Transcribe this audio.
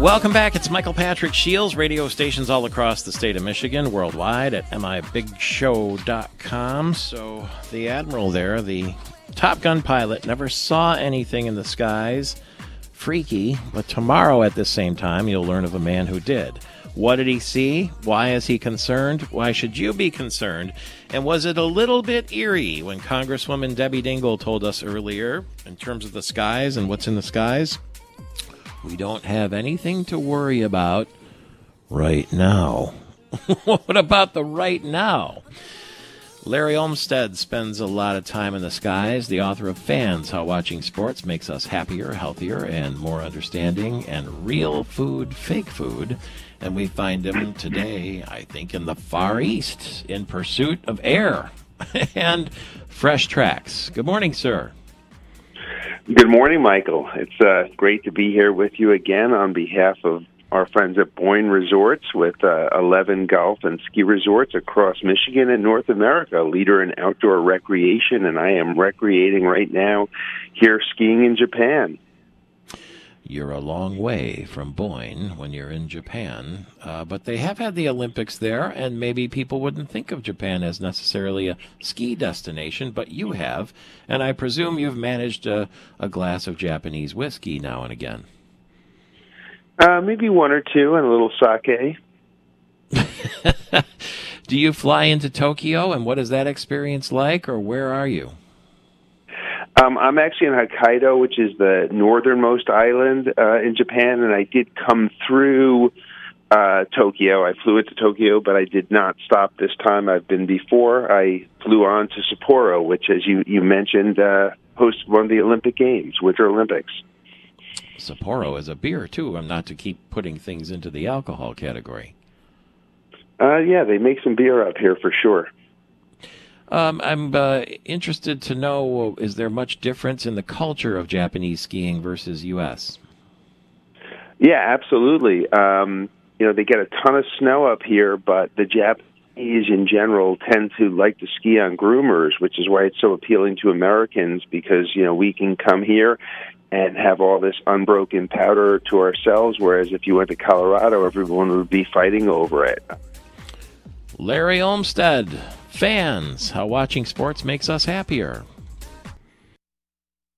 Welcome back. It's Michael Patrick Shiels, radio stations all across the state of Michigan, worldwide at mibigshow.com. So the Admiral there, the Top Gun pilot, never saw anything in the skies. Freaky, but tomorrow at the same time, you'll learn of a man who did. What did he see? Why is he concerned? Why should you be concerned? And was it a little bit eerie when Congresswoman Debbie Dingell told us earlier, in terms of the skies and what's in the skies? We don't have anything to worry about right now. what about the right now? Larry Olmsted spends a lot of time in the skies, the author of Fans How Watching Sports Makes Us Happier, Healthier, and More Understanding, and Real Food, Fake Food. And we find him today, I think, in the Far East in pursuit of air and fresh tracks. Good morning, sir. Good morning, Michael. It's uh, great to be here with you again on behalf of our friends at Boyne Resorts with uh, 11 golf and ski resorts across Michigan and North America, leader in outdoor recreation. And I am recreating right now here skiing in Japan you're a long way from Boyne when you're in Japan. Uh, but they have had the Olympics there, and maybe people wouldn't think of Japan as necessarily a ski destination, but you have. And I presume you've managed a, a glass of Japanese whiskey now and again. Uh, maybe one or two, and a little sake. Do you fly into Tokyo, and what is that experience like, or where are you? Um, I'm actually in Hokkaido, which is the northernmost island uh, in Japan, and I did come through uh, Tokyo. I flew into Tokyo, but I did not stop this time. I've been before. I flew on to Sapporo, which, as you you mentioned, uh, hosts one of the Olympic Games, Winter Olympics. Sapporo is a beer too. I'm not to keep putting things into the alcohol category. Uh, yeah, they make some beer up here for sure. Um, I'm uh, interested to know is there much difference in the culture of Japanese skiing versus U.S.? Yeah, absolutely. Um, you know, they get a ton of snow up here, but the Japanese in general tend to like to ski on groomers, which is why it's so appealing to Americans because, you know, we can come here and have all this unbroken powder to ourselves, whereas if you went to Colorado, everyone would be fighting over it. Larry Olmsted, fans, how watching sports makes us happier.